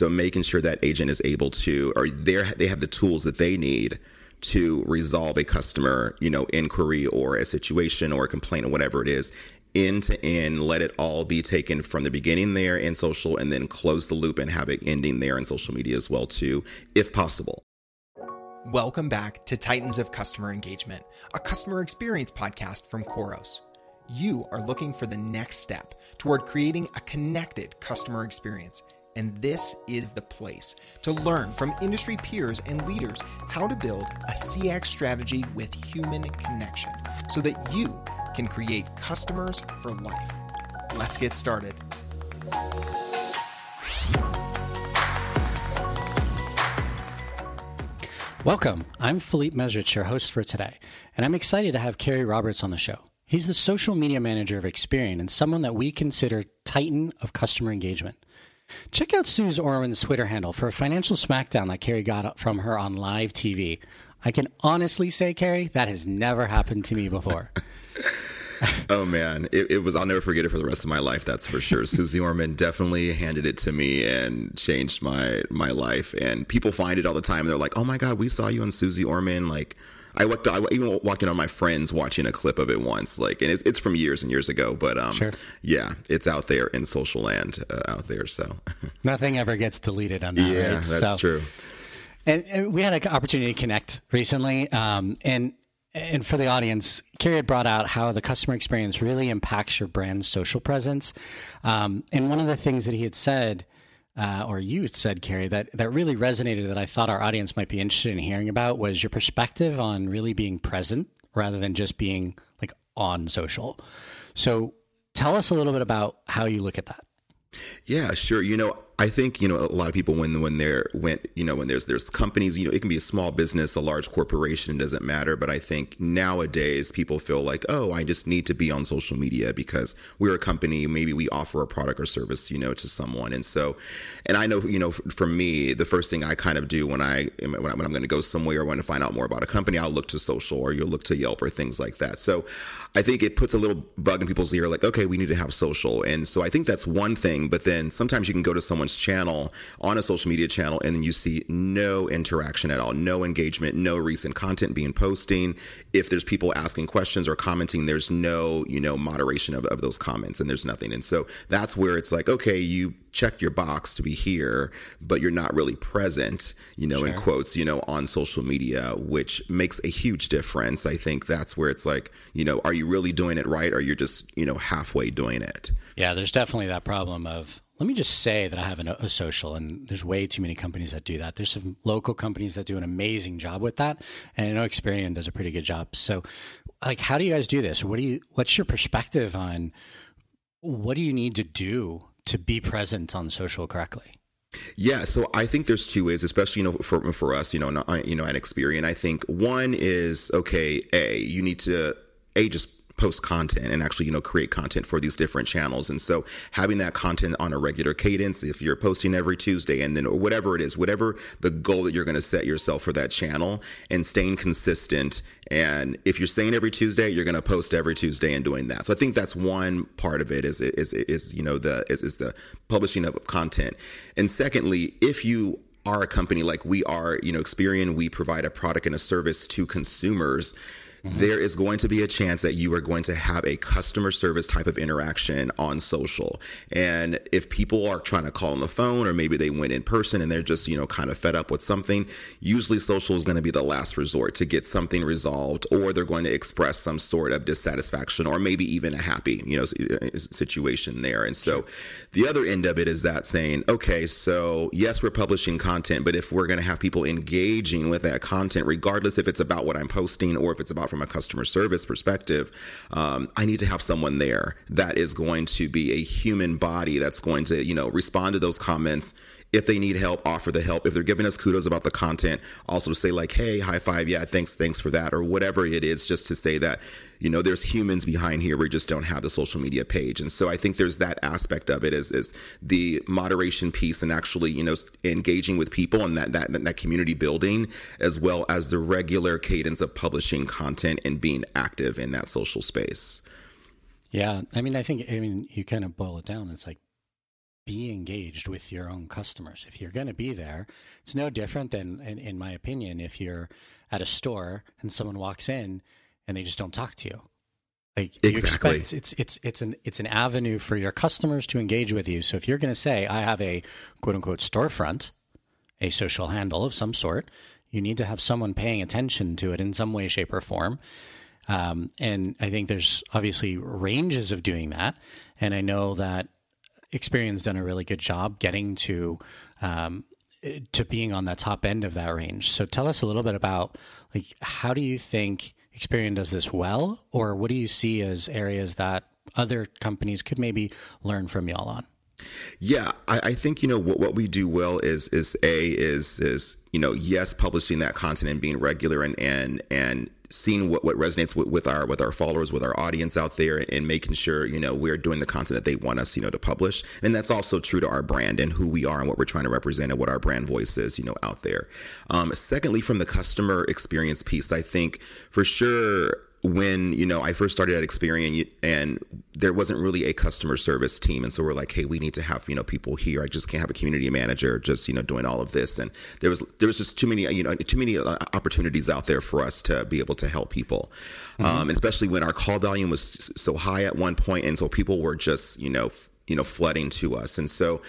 So making sure that agent is able to, or they they have the tools that they need to resolve a customer, you know, inquiry or a situation or a complaint or whatever it is end to end, let it all be taken from the beginning there in social and then close the loop and have it ending there in social media as well too, if possible. Welcome back to Titans of Customer Engagement, a customer experience podcast from Khoros. You are looking for the next step toward creating a connected customer experience and this is the place to learn from industry peers and leaders how to build a CX strategy with human connection so that you can create customers for life. Let's get started. Welcome. I'm Philippe Mesrich, your host for today, and I'm excited to have Kerry Roberts on the show. He's the social media manager of Experian and someone that we consider titan of customer engagement. Check out Suze Orman's Twitter handle for a financial smackdown that Carrie got from her on live TV. I can honestly say, Carrie, that has never happened to me before. oh man, it, it, was. I'll never forget it for the rest of my life. That's for sure. Suze Orman definitely handed it to me and changed my my life. And people find it all the time. They're like, "Oh my god, we saw you on Suze Orman." Like, I walked, I even walking on my friends watching a clip of it once, like, and it's, it's from years and years ago, but um, sure. yeah, it's out there in social land uh, out there. So nothing ever gets deleted on that. Yeah, right? that's so, true. And, and, we had an opportunity to connect recently, um, and and for the audience, Kerry had brought out how the customer experience really impacts your brand's social presence. Um, and one of the things that he had said uh, or you said, Kerry, that, that really resonated that I thought our audience might be interested in hearing about was your perspective on really being present rather than just being like on social. So tell us a little bit about how you look at that. Yeah, sure. You know, I think you know a lot of people when when they're when you know when there's there's companies you know it can be a small business a large corporation doesn't matter. But I think nowadays people feel like oh I just need to be on social media because we're a company. Maybe we offer a product or service you know to someone. And so and I know you know for me the first thing I kind of do when I when, I, am going to go somewhere or want to find out more about a company I'll look to social or you'll look to Yelp or things like that. So I think it puts a little bug in people's ear like okay we need to have social. And so I think that's one thing. But then sometimes you can go to someone's someone's channel on a social media channel and then you see no interaction at all, no engagement, no recent content being posting. If there's people asking questions or commenting, there's no, you know, moderation of, of those comments and there's nothing. And so that's where it's like, okay, you checked your box to be here, but you're not really present, you know, sure. in quotes, you know, on social media, which makes a huge difference. I think that's where it's like, you know, are you really doing it right or you're just, you know, halfway doing it? Yeah, there's definitely that problem of let me just say that I have an, a social, and there's way too many companies that do that. There's some local companies that do an amazing job with that, and I know Experian does a pretty good job. So, like, how do you guys do this? What do you? What's your perspective on what do you need to do to be present on social correctly? Yeah, so I think there's two ways, especially you know for for us, you know, not, you know, at Experian. I think one is okay. A, you need to a just post content and actually you know create content for these different channels. And so having that content on a regular cadence if you're posting every tuesday and then or whatever it is whatever the goal that you're going to set yourself for that channel and staying consistent. And if you're saying every tuesday you're going to post every tuesday and doing that. So i think that's one part of it is is is you know the is, is the publishing of content. And secondly if you are a company like we are, you know, Experian, we provide a product and a service to consumers mm-hmm. there is going to be a chance that you are going to have a customer service type of interaction on social. And if people are trying to call on the phone or maybe they went in person and they're just, you know, kind of fed up with something, usually social is going to be the last resort to get something resolved or they're going to express some sort of dissatisfaction or maybe even a happy, you know, uh, situation there. And so the other end of it is that saying, okay, so yes, we're publishing content, but if we're going to have people engaging with that content, regardless if it's about what I'm posting or if it's about from a customer service perspective, um, I need to have someone there that is going to be a human body that's going to, you know, respond to those comments if they need help, offer the help. If they're giving us kudos about the content, also to say like, "Hey, high five, yeah, thanks, thanks for that," or whatever it is, just to say that you know there's humans behind here. We just don't have the social media page, and so I think there's that aspect of it is is the moderation piece and actually you know engaging with people and that that that community building as well as the regular cadence of publishing content and being active in that social space. Yeah, I mean, I think I mean you kind of boil it down. It's like be engaged with your own customers. If you're going to be there, it's no different than, in, in my opinion, if you're at a store and someone walks in and they just don't talk to you. Like you Exactly. expect it's it's it's an it's an avenue for your customers to engage with you. So if you're going to say I have a quote unquote storefront, a social handle of some sort, you need to have someone paying attention to it in some way, shape, or form. Um, and I think there's obviously ranges of doing that. And I know that Experian's done a really good job getting to um, to being on that top end of that range. So tell us a little bit about like how do you think Experian does this well, or what do you see as areas that other companies could maybe learn from y'all on? Yeah, I, I think you know what, what we do well is is a is is you know yes publishing that content and being regular and and and seeing what, what resonates with, with our with our followers with our audience out there and making sure you know we're doing the content that they want us you know to publish. And that's also true to our brand and who we are and what we're trying to represent and what our brand voice is you know out there. Um, secondly from the customer experience piece i think for sure when you know I first started at Experian and there wasn't really a customer service team, and so we're like, hey, we need to have you know people here. I just can't have a community manager just you know doing all of this, and there was there was just too many you know too many uh, opportunities out there for us to be able to help people, mm-hmm. um, especially when our call volume was so high at one point, and so people were just you know f- you know flooding to us, and so.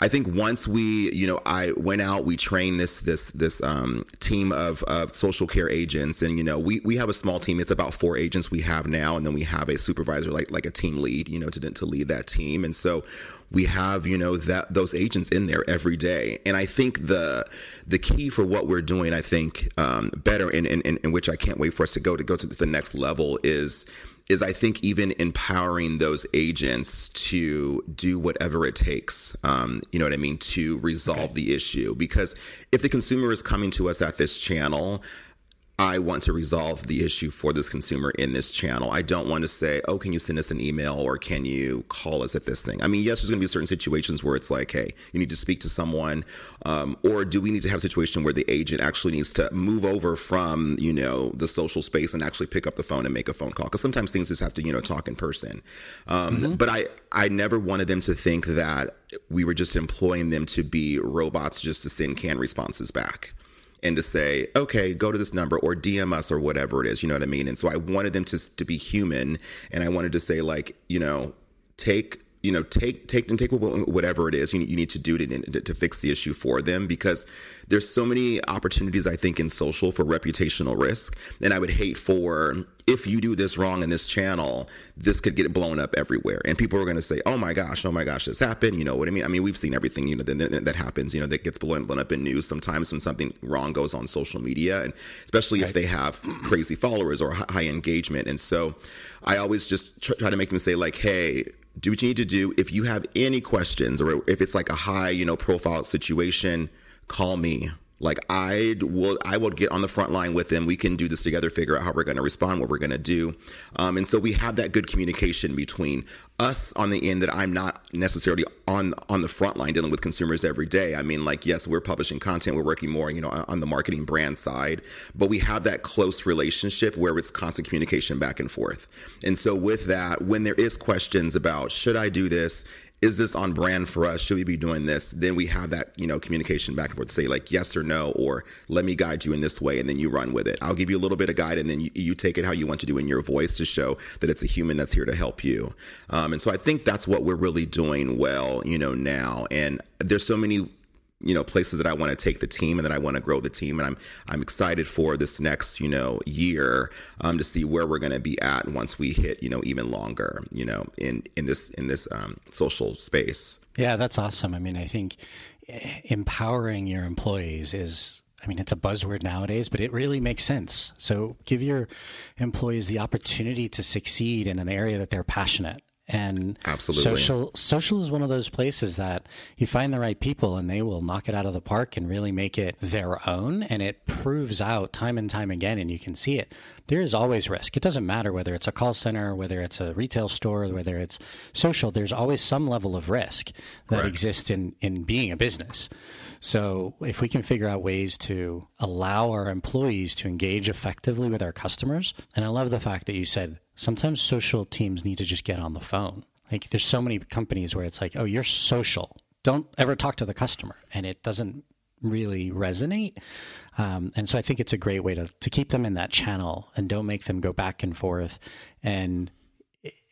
I think once we, you know, I went out, we trained this this this um, team of, of social care agents, and you know, we we have a small team. It's about four agents we have now, and then we have a supervisor, like like a team lead, you know, to to lead that team. And so we have you know that those agents in there every day and i think the the key for what we're doing i think um, better in, in in which i can't wait for us to go to go to the next level is is I think even empowering those agents to do whatever it takes, um, you know what I mean, to resolve okay. the issue. Because if the consumer is coming to us at this channel, I want to resolve the issue for this consumer in this channel. I don't want to say, oh, can you send us an email or can you call us at this thing? I mean, yes, there's going to be certain situations where it's like, hey, you need to speak to someone. Um, or do we need to have a situation where the agent actually needs to move over from, you know, the social space and actually pick up the phone and make a phone call? Because sometimes things just have to, you know, talk in person. Um, mm-hmm. But I, I never wanted them to think that we were just employing them to be robots just to send canned responses back and to say, okay, go to this number or DM us or whatever it is. You know what I mean? And so I wanted them to to be human, and I wanted to say like, you know, take you know take take and take whatever it is you, you need to do to, to fix the issue for them because there's so many opportunities i think in social for reputational risk. And i would hate for if you do this wrong in this channel this could get blown up everywhere. And people are going to say oh my gosh oh my gosh this happened. You know what i mean? I mean we've seen everything you know that, that happens you know that gets blown, blown up in news sometimes when something wrong goes on social media and especially if they have crazy followers or high engagement. And so i always just try to make them say like hey do what you need to do. If you have any questions or if it's like a high, you know, profile situation, call me. Like I will, I will get on the front line with them. We can do this together, figure out how we're going to respond, what we're going to do, um, and so we have that good communication between us on the end. That I'm not necessarily on on the front line dealing with consumers every day. I mean, like yes, we're publishing content, we're working more, you know, on the marketing brand side, but we have that close relationship where it's constant communication back and forth. And so with that, when there is questions about should I do this is this on brand for us? Should we be doing this? Then we have that, you know, communication back and forth say like yes or no, or let me guide you in this way, and then you run with it. I'll give you a little bit of guide, and then you, you take it how you want to do in your voice to show that it's a human that's here to help you. Um, and so I think that's what we're really doing well, you know, now. And there's so many you know places that I want to take the team and that I want to grow the team and I'm I'm excited for this next you know year um, to see where we're going to be at once we hit you know even longer you know in in this in this um, social space. Yeah, that's awesome. I mean, I think eh, empowering your employees is I mean, it's a buzzword nowadays, but it really makes sense. So give your employees the opportunity to succeed in an area that they're passionate and Absolutely. social social is one of those places that you find the right people and they will knock it out of the park and really make it their own and it proves out time and time again and you can see it there is always risk it doesn't matter whether it's a call center whether it's a retail store whether it's social there's always some level of risk that Correct. exists in in being a business so if we can figure out ways to allow our employees to engage effectively with our customers and i love the fact that you said sometimes social teams need to just get on the phone. Like there's so many companies where it's like, oh, you're social. Don't ever talk to the customer, and it doesn't really resonate. Um, and so I think it's a great way to to keep them in that channel and don't make them go back and forth, and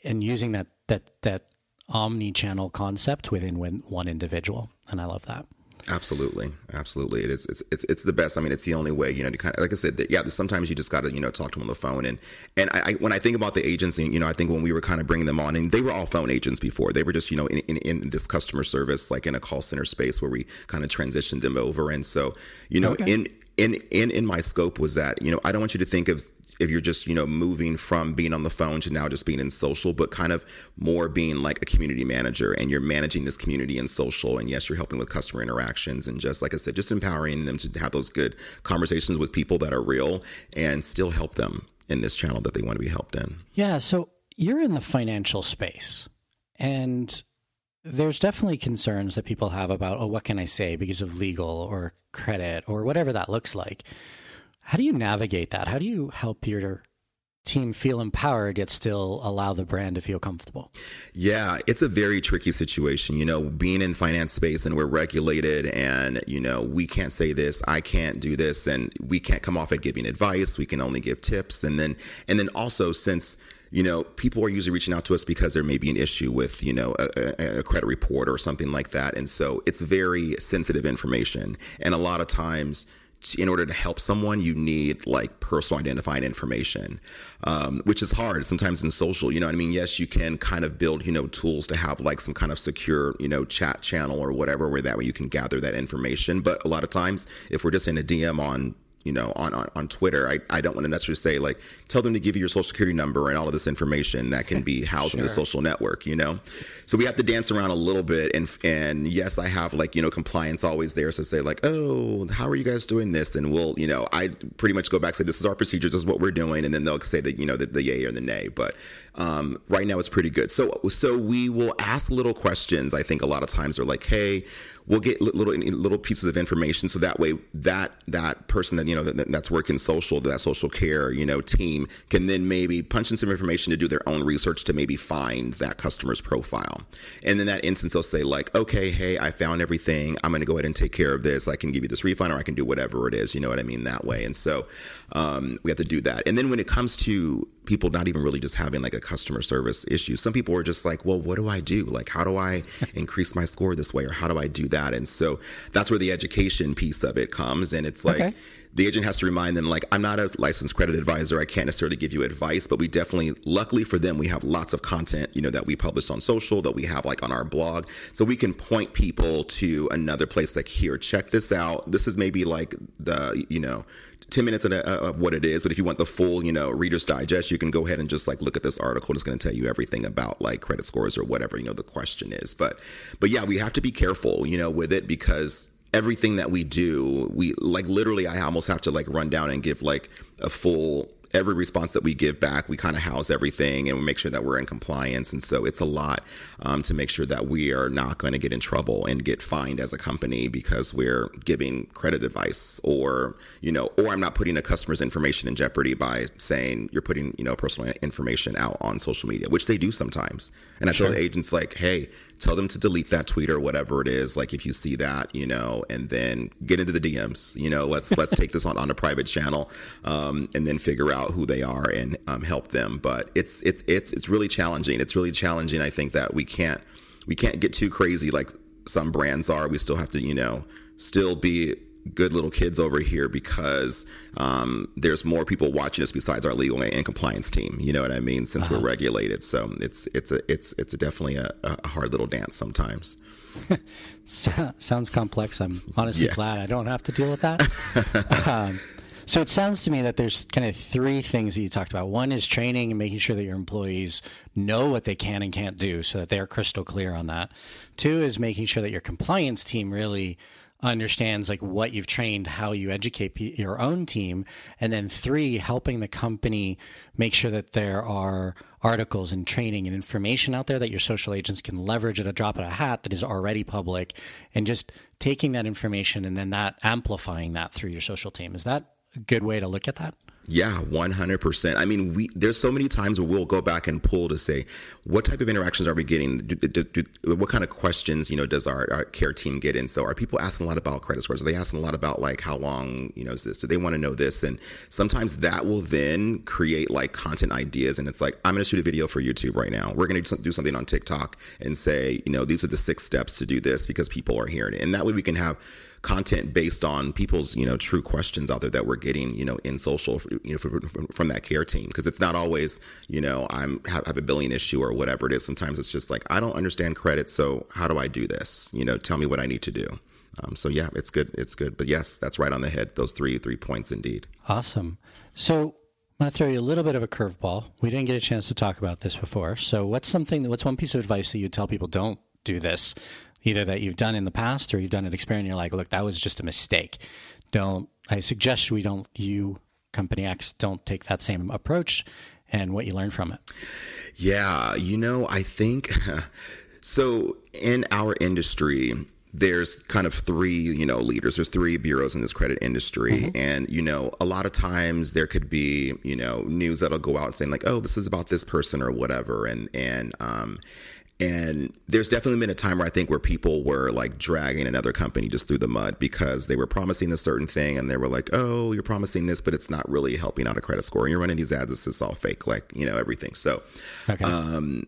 and using that that that omni-channel concept within one individual. And I love that. Absolutely, absolutely. It is. It's, it's it's the best. I mean, it's the only way. You know, to kind of like I said. That, yeah, sometimes you just got to you know talk to them on the phone. And and I, I, when I think about the agents, you know, I think when we were kind of bringing them on, and they were all phone agents before. They were just you know in, in, in this customer service, like in a call center space where we kind of transitioned them over. And so you know, okay. in in in in my scope was that you know I don't want you to think of if you're just you know moving from being on the phone to now just being in social but kind of more being like a community manager and you're managing this community in social and yes you're helping with customer interactions and just like i said just empowering them to have those good conversations with people that are real and still help them in this channel that they want to be helped in. Yeah so you're in the financial space and there's definitely concerns that people have about oh what can i say because of legal or credit or whatever that looks like how do you navigate that? How do you help your team feel empowered yet still allow the brand to feel comfortable? Yeah, it's a very tricky situation. You know, being in finance space and we're regulated and, you know, we can't say this, I can't do this and we can't come off at giving advice. We can only give tips and then and then also since you know, people are usually reaching out to us because there may be an issue with, you know, a, a, credit report or something like that. And so it's very sensitive information. And a lot of times, in order to help someone, you need like personal identifying information, um, which is hard sometimes in social. You know what I mean? Yes, you can kind of build, you know, tools to have like some kind of secure, you know, chat channel or whatever, where that way you can gather that information. But a lot of times, if we're just in a DM on you know, on, on, on Twitter. I, I don't want to necessarily say like tell them to give you your social security number and all of this information that can be housed sure. in the social network, you know? So we have to dance around a little bit and and yes, I have like, you know, compliance always there. So say like, oh, how are you guys doing this? And we'll, you know, I pretty much go back and say this is our procedures, this is what we're doing, and then they'll say that, you know, the, the yay or the nay. But um, right now it's pretty good. So so we will ask little questions. I think a lot of times they're like, hey, we'll get little little pieces of information so that way that that person that you know that, that's working social that social care you know team can then maybe punch in some information to do their own research to maybe find that customer's profile and in that instance they'll say like okay hey i found everything i'm going to go ahead and take care of this i can give you this refund or i can do whatever it is you know what i mean that way and so um, we have to do that and then when it comes to people not even really just having like a customer service issue. Some people are just like, well, what do I do? Like, how do I increase my score this way? Or how do I do that? And so that's where the education piece of it comes. And it's like, okay. the agent has to remind them, like, I'm not a licensed credit advisor. I can't necessarily give you advice, but we definitely, luckily for them, we have lots of content, you know, that we publish on social, that we have like on our blog. So we can point people to another place like, here, check this out. This is maybe like the, you know, 10 minutes of, uh, of, what it is but if you want the full you know reader's digest you can go ahead and just like look at this article it's going to tell you everything about like credit scores or whatever you know the question is. But but yeah we have to be careful you know with it because everything that we do we like literally i almost have to like run down and give like a full every response that we give back, we kind of house everything and we make sure that we're in compliance. And so it's a lot um, to make sure that we are not going to get in trouble and get fined as a company because we're giving credit advice or, you know, or I'm not putting a customer's information in jeopardy by saying you're putting, you know, personal information out on social media, which they do sometimes. And I sure. tell the agents like, hey, tell them to delete that tweet or whatever it is. Like if you see that, you know, and then get into the DMs, you know, let's, let's take this on, on a private channel um, and then figure out who they are and um, help them. But it's, it's, it's, it's really challenging. It's really challenging. I think that we can't, we can't get too crazy like some brands are. We still have to, you know, still be good little kids over here because um, there's more people watching us besides our legal and compliance team. You know what I mean? Since uh-huh. we're regulated, so it's it's a it's it's a definitely a, a hard little dance sometimes. Sounds complex. I'm honestly yeah. glad I don't have to deal with that. um, so it sounds to me that there's kind of three things that you talked about. One is training and making sure that your employees know what they can and can't do so that they're crystal clear on that. Two is making sure that your compliance team really understands like what you've trained, how you educate p- your own team, and then three, helping the company make sure that there are articles and training and information out there that your social agents can leverage at a drop of a hat that is already public, and just taking that information and then that amplifying that through your social team. Is that good way to look at that? Yeah, one hundred percent. I mean, we there's so many times where we'll go back and pull to say, what type of interactions are we getting? Do, do, do, what kind of questions, you know, does our, our, care team get in? So, are people asking a lot about credit scores? Are they asking a lot about like how long, you know, is this? Do they want to know this? And sometimes that will then create like content ideas, and it's like, I'm going to shoot a video for YouTube right now. We're going to do something on TikTok and say, you know, these are the six steps to do this because people are hearing it, and that way we can have content based on people's you know true questions out there that we're getting you know in social you know from, from that care team. Because it's not always you know I'm have, have, a billing issue or whatever it is. Sometimes it's just like I don't understand credit so how do I do this? You know tell me what I need to do. Um, so yeah it's good it's good. But yes that's right on the head those three three points indeed. Awesome. So I'm going to throw you a little bit of a curveball. We didn't get a chance to talk about this before. So, what's something? What's one piece of advice that you tell people don't do this either that you've done in the past or you've done an experiment. You're like, look, that was just a mistake. Don't. I suggest we don't. You company X don't take that same approach, and what you learn from it. Yeah, you know, I think so. In our industry, there's kind of three, you know, leaders. There's three bureaus in this credit industry, mm-hmm. and you know, a lot of times there could be, you know, news that'll go out saying like, "Oh, this is about this person" or whatever, and and um, and there's definitely been a time where I think where people were like dragging another company just through the mud because they were promising a certain thing and they were like, oh, you're promising this, but it's not really helping out a credit score. And you're running these ads, it's just all fake, like, you know, everything. So okay. um,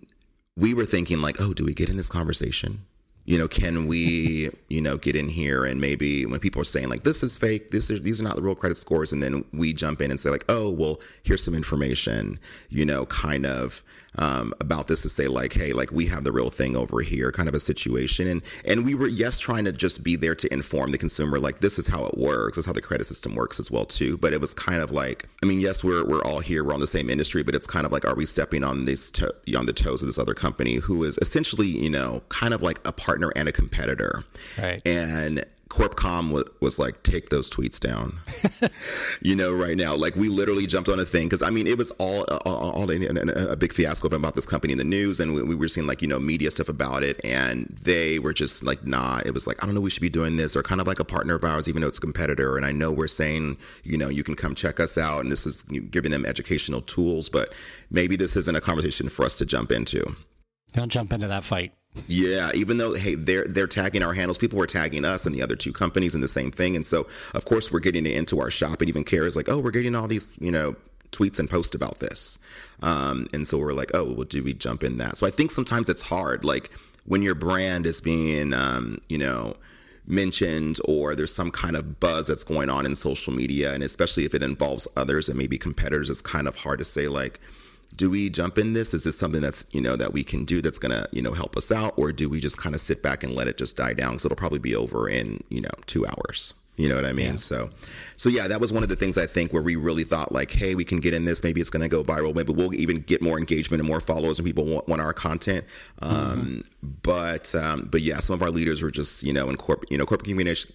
we were thinking, like, oh, do we get in this conversation? you know, can we, you know, get in here and maybe when people are saying like this is fake, this is these are not the real credit scores, and then we jump in and say like, oh, well, here's some information, you know, kind of um, about this to say like, hey, like we have the real thing over here, kind of a situation, and and we were yes trying to just be there to inform the consumer like this is how it works, this is how the credit system works as well too, but it was kind of like, I mean, yes, we're we're all here, we're on the same industry, but it's kind of like, are we stepping on this to- on the toes of this other company who is essentially, you know, kind of like a partner and a competitor. Right. And Corpcom was, was like, take those tweets down. you know, right now, like we literally jumped on a thing because I mean, it was all all, all a, a, big fiasco about this company in the news, and we, we, were seeing like you know media stuff about it, and they were just like, nah. It was like, I don't know, we should be doing this, or kind of like a partner of ours, even though it's a competitor. And I know we're saying, you know, you can come check us out, and this is giving them educational tools, but maybe this isn't a conversation for us to jump into. Don't jump into that fight. Yeah, even though hey, they're they're tagging our handles, people were tagging us and the other two companies in the same thing, and so of course we're getting it into our shop. and even cares like, oh, we're getting all these you know tweets and posts about this, um, and so we're like, oh, well, do we jump in that? So I think sometimes it's hard, like when your brand is being, um, you know mentioned or there's some kind of buzz that's going on in social media and especially if it involves others and maybe competitors it's kind of hard to say like do we jump in this? Is this something that's, you know, that we can do that's going to, you know, help us out? Or do we just kind of sit back and let it just die down? So it'll probably be over in, you know, two hours. You know what I mean? Yeah. So, so yeah, that was one of the things I think where we really thought like, hey, we can get in this. Maybe it's going to go viral. Maybe we'll even get more engagement and more followers, and people want, want our content. Um, mm-hmm. But, um, but yeah, some of our leaders were just, you know, in corporate, you know, corporate communication,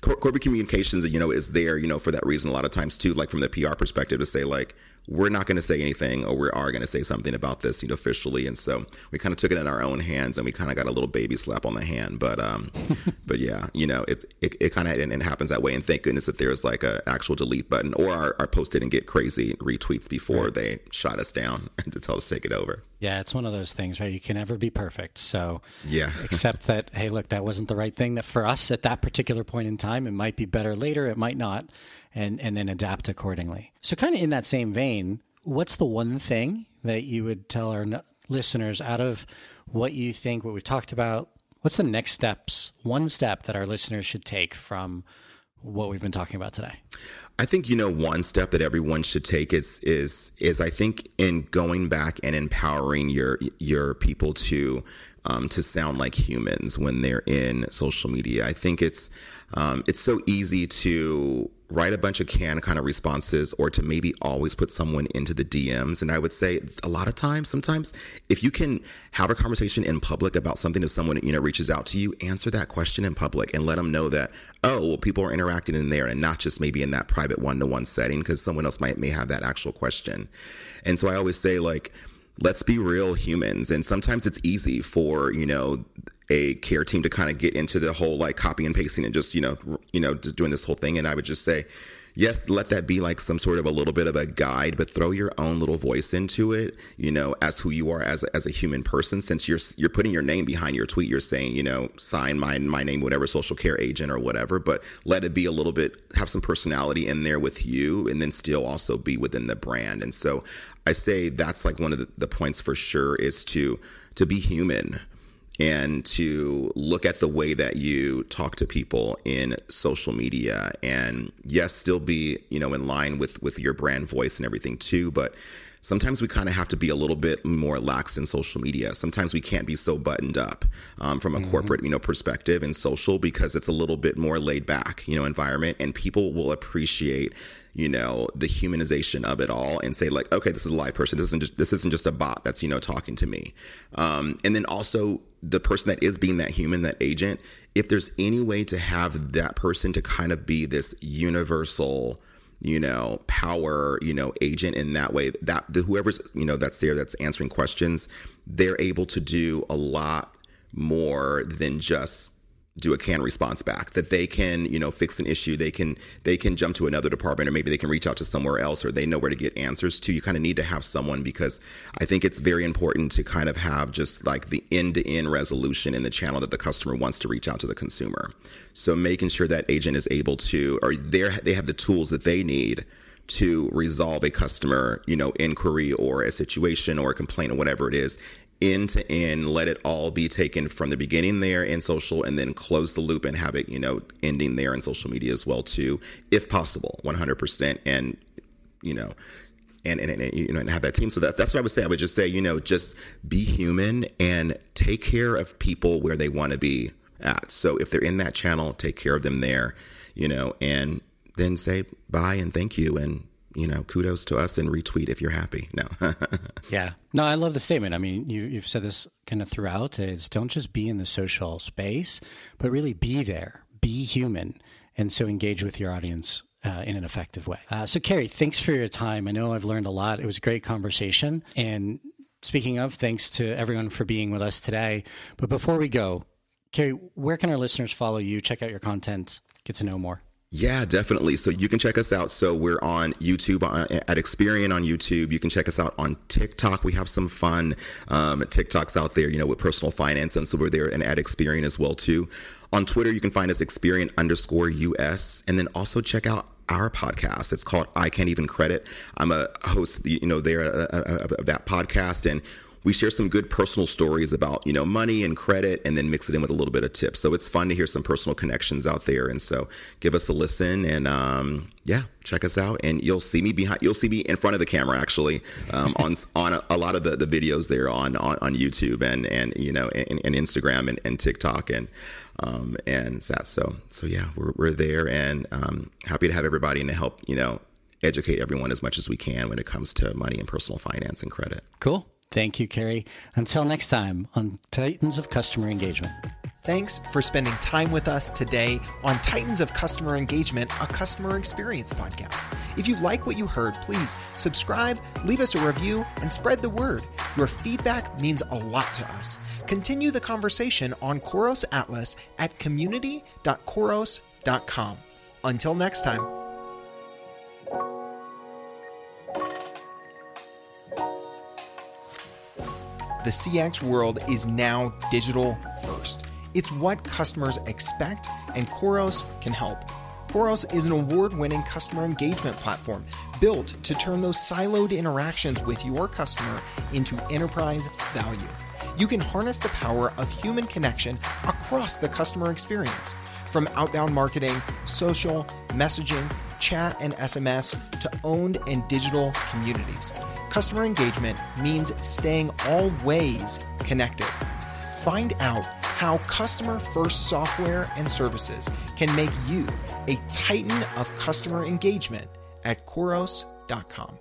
corporate communications, you know, is there, you know, for that reason a lot of times too, like from the PR perspective, to say like, we're not going to say anything or we are going to say something about this, you know, officially. And so we kind of took it in our own hands and we kind of got a little baby slap on the hand. But, um, but yeah, you know, it, it, it kind of, and it happens that way. And thank goodness that there's like a actual delete button or our, our post didn't get crazy retweets before right. they shot us down and to tell us to take it over. Yeah, it's one of those things, right? You can never be perfect. So yeah, except that. Hey, look, that wasn't the right thing that for us at that particular point in time. It might be better later. It might not, and and then adapt accordingly. So kind of in that same vein, what's the one thing that you would tell our listeners out of what you think, what we've talked about? What's the next steps, one step that our listeners should take from what we've been talking about today? I think you know one step that everyone should take is is is I think in going back and empowering your your people to um, to sound like humans when they're in social media. I think it's um, it's so easy to write a bunch of canned kind of responses or to maybe always put someone into the DMs. And I would say a lot of times, sometimes if you can have a conversation in public about something if someone, you know, reaches out to you, answer that question in public and let them know that, oh, well, people are interacting in there and not just maybe in that private one to one setting because someone else might may have that actual question. And so I always say like, let's be real humans. And sometimes it's easy for, you know, a care team to kind of get into the whole like copy and pasting and just, you know, you know, doing this whole thing. And I would just say, yes, let that be like some sort of a little bit of a guide, but throw your own little voice into it, you know, as who you are as a, as a human person. Since you're you're putting your name behind your tweet, you're saying, you know, sign my my name, whatever social care agent or whatever, but let it be a little bit have some personality in there with you, and then still also be within the brand. And so, I say that's like one of the, the points for sure is to to be human and to look at the way that you talk to people in social media. And yes still be you know in line with with your brand voice and everything too but sometimes we kind of have to be a little bit more lax in social media. Sometimes we can't be so buttoned up um, from a mm-hmm. corporate you know perspective in social because it's a little bit more laid back you know environment and people will appreciate you know the humanization of it all and say like okay this is a live person. This isn't just this isn't just a bot that's you know talking to me. Um, and then also the person that is being that human that agent if there's any way to have that person to kind of be this universal you know power you know agent in that way that the, whoever's you know that's there that's answering questions they're able to do a lot more than just do a canned response back that they can you know fix an issue. They can they can jump to another department or maybe they can reach out to somewhere else or they know where to get answers to. You kind of need to have someone because i think it's very important to kind of have just like the end-to-end resolution in the channel that the customer wants to reach out to the consumer. So making sure that agent is able to or they they have the tools that they need to resolve a customer, you know, inquiry or a situation or a complaint or whatever it is end to end, let it all be taken from the beginning there in social and then close the loop and have it, you know, ending there in social media as well too, if possible, 100%. And, you know, and, and, and, you know and have that team. So that that's what i would say. I would just say you know just be human and take care of people where they want to be at. So if they're in that channel take care of them there you know and then say bye and thank you and you know, kudos to us and retweet if you're happy. No. yeah. No, I love the statement. I mean, you, you've said this kind of throughout is don't just be in the social space, but really be there, be human. And so engage with your audience uh, in an effective way. Uh, so, Carrie, thanks for your time. I know I've learned a lot. It was a great conversation. And speaking of, thanks to everyone for being with us today. But before we go, Carrie, where can our listeners follow you, check out your content, get to know more? Yeah, definitely. So you can check us out. So we're on YouTube uh, at Experian on YouTube. You can check us out on TikTok. We have some fun um, TikToks out there, you know, with personal finance, and so we're there and at Experian as well too. On Twitter, you can find us Experian underscore US, and then also check out our podcast. It's called I Can't Even Credit. I'm a host, you know, there uh, uh, of that podcast, and we share some good personal stories about you know money and credit and then mix it in with a little bit of tips. So it's fun to hear some personal connections out there. And so give us a listen and um, yeah check us out. And you'll see me behind you'll see me in front of the camera actually um, on on a, a, lot of the, the videos there on, on on youtube and and you know and, and instagram and, and tiktok and um, and that. So so yeah we're, we're there and um, happy to have everybody and to help you know educate everyone as much as we can when it comes to money and personal finance and credit. Cool Thank you, Carrie. Until next time on Titans of Customer Engagement. Thanks for spending time with us today on Titans of Customer Engagement, a customer experience podcast. If you like what you heard, please subscribe, leave us a review, and spread the word. Your feedback means a lot to us. Continue the conversation on Khoros Atlas at community.khoros.com. Until next time. The CX world is now digital first. It's what customers expect, and Khoros can help. Khoros is an award winning customer engagement platform built to turn those siloed interactions with your customer into enterprise value. You can harness the power of human connection across the customer experience, from outbound marketing, social, messaging, chat, and SMS to owned and digital communities. Customer engagement means staying always connected. Find out how customer first software and services can make you a titan of customer engagement at Khoros.com.